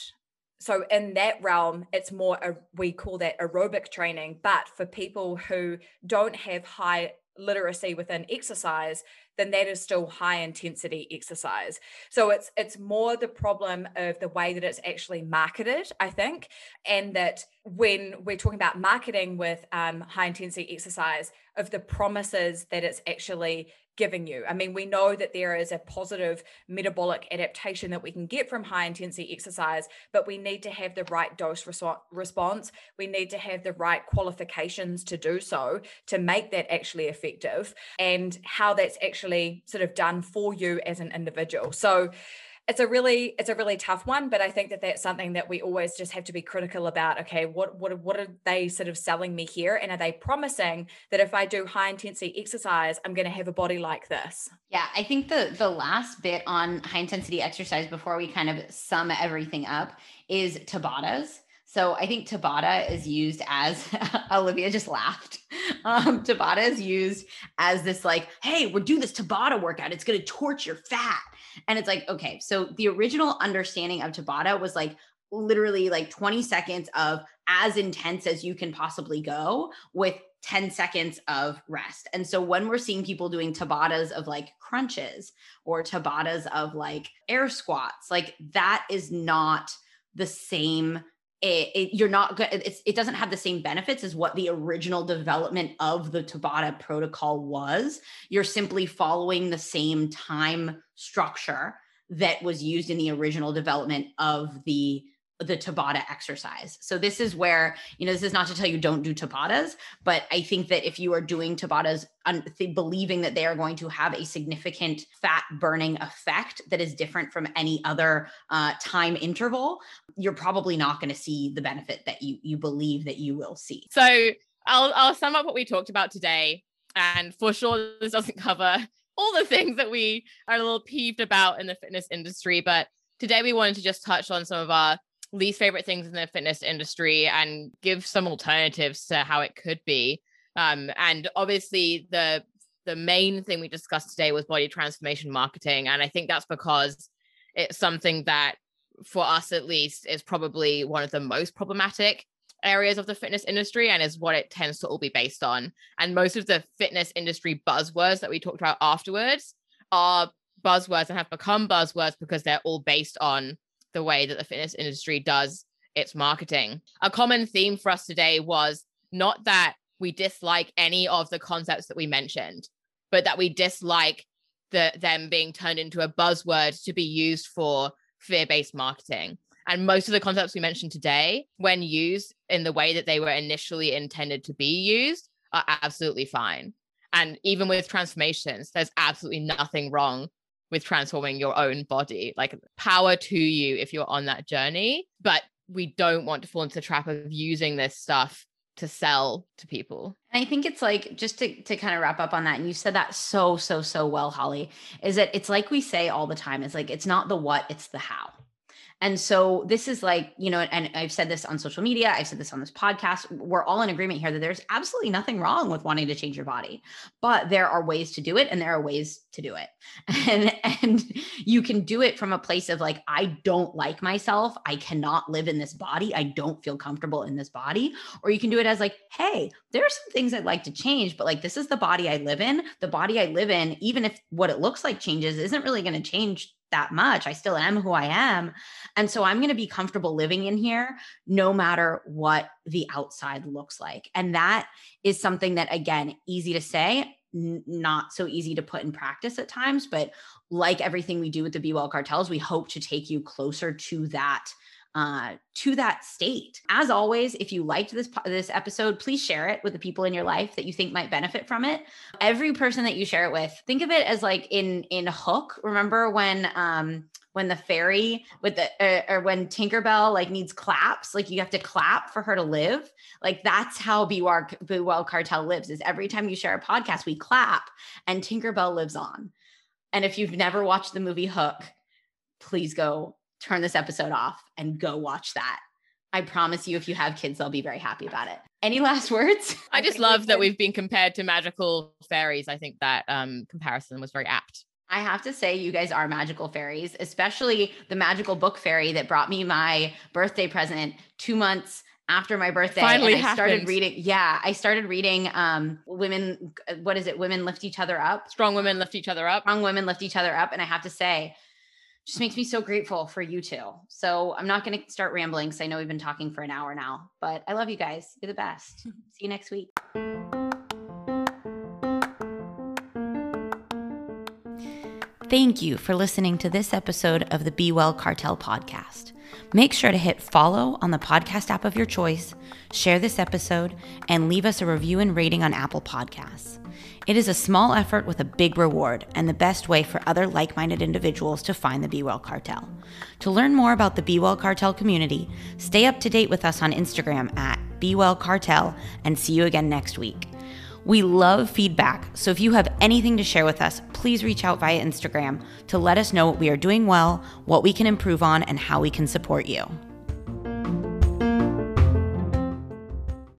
Speaker 3: so in that realm it's more a, we call that aerobic training but for people who don't have high literacy within exercise then that is still high intensity exercise. So it's it's more the problem of the way that it's actually marketed i think and that when we're talking about marketing with um, high intensity exercise of the promises that it's actually giving you. I mean, we know that there is a positive metabolic adaptation that we can get from high intensity exercise, but we need to have the right dose response. We need to have the right qualifications to do so to make that actually effective and how that's actually sort of done for you as an individual. So, it's a really it's a really tough one but i think that that's something that we always just have to be critical about okay what what what are they sort of selling me here and are they promising that if i do high intensity exercise i'm going to have a body like this
Speaker 1: yeah i think the the last bit on high intensity exercise before we kind of sum everything up is tabatas so I think Tabata is used as Olivia just laughed. Um, Tabata is used as this like, hey, we're doing this Tabata workout. It's going to torch your fat. And it's like, okay, so the original understanding of Tabata was like literally like 20 seconds of as intense as you can possibly go with 10 seconds of rest. And so when we're seeing people doing Tabatas of like crunches or Tabatas of like air squats, like that is not the same it, it, you're not good it doesn't have the same benefits as what the original development of the tabata protocol was. You're simply following the same time structure that was used in the original development of the the Tabata exercise. So this is where, you know, this is not to tell you don't do Tabatas, but I think that if you are doing Tabatas un- th- believing that they are going to have a significant fat burning effect that is different from any other uh, time interval, you're probably not going to see the benefit that you you believe that you will see.
Speaker 2: So I'll I'll sum up what we talked about today, and for sure this doesn't cover all the things that we are a little peeved about in the fitness industry, but today we wanted to just touch on some of our least favorite things in the fitness industry and give some alternatives to how it could be. Um, and obviously the the main thing we discussed today was body transformation marketing. And I think that's because it's something that for us at least is probably one of the most problematic areas of the fitness industry and is what it tends to all be based on. And most of the fitness industry buzzwords that we talked about afterwards are buzzwords and have become buzzwords because they're all based on the way that the fitness industry does its marketing. A common theme for us today was not that we dislike any of the concepts that we mentioned, but that we dislike the, them being turned into a buzzword to be used for fear based marketing. And most of the concepts we mentioned today, when used in the way that they were initially intended to be used, are absolutely fine. And even with transformations, there's absolutely nothing wrong with transforming your own body. Like power to you if you're on that journey. But we don't want to fall into the trap of using this stuff to sell to people.
Speaker 1: And I think it's like just to to kind of wrap up on that and you said that so so so well Holly is that it's like we say all the time it's like it's not the what it's the how. And so this is like, you know, and I've said this on social media, I've said this on this podcast. We're all in agreement here that there's absolutely nothing wrong with wanting to change your body, but there are ways to do it and there are ways to do it. And and you can do it from a place of like I don't like myself, I cannot live in this body, I don't feel comfortable in this body, or you can do it as like, hey, there are some things I'd like to change, but like this is the body I live in. The body I live in, even if what it looks like changes, isn't really going to change that much. I still am who I am. And so I'm going to be comfortable living in here no matter what the outside looks like. And that is something that, again, easy to say, n- not so easy to put in practice at times. But like everything we do with the Be Well cartels, we hope to take you closer to that uh, to that state. As always, if you liked this this episode, please share it with the people in your life that you think might benefit from it. Every person that you share it with, think of it as like in in Hook. Remember when um when the fairy with the uh, or when Tinkerbell like needs claps, like you have to clap for her to live. Like that's how Be Well, Be well Cartel lives. Is every time you share a podcast, we clap, and Tinkerbell lives on. And if you've never watched the movie Hook, please go turn this episode off and go watch that. I promise you, if you have kids, they'll be very happy about it. Any last words?
Speaker 2: I just love that we've been compared to magical fairies. I think that um, comparison was very apt.
Speaker 1: I have to say, you guys are magical fairies, especially the magical book fairy that brought me my birthday present two months after my birthday.
Speaker 2: Finally,
Speaker 1: and I started reading. Yeah, I started reading. Um, women, what is it? Women lift each other up.
Speaker 2: Strong women lift each other up.
Speaker 1: Strong women lift each other up. And I have to say, just makes me so grateful for you two. So I'm not going to start rambling because I know we've been talking for an hour now, but I love you guys. You're the best. See you next week. Thank you for listening to this episode of the Be Well Cartel podcast. Make sure to hit follow on the podcast app of your choice, share this episode, and leave us a review and rating on Apple Podcasts. It is a small effort with a big reward and the best way for other like minded individuals to find the Be Well Cartel. To learn more about the Be Well Cartel community, stay up to date with us on Instagram at Be Well Cartel and see you again next week. We love feedback, so if you have anything to share with us, please reach out via Instagram to let us know what we are doing well, what we can improve on, and how we can support you.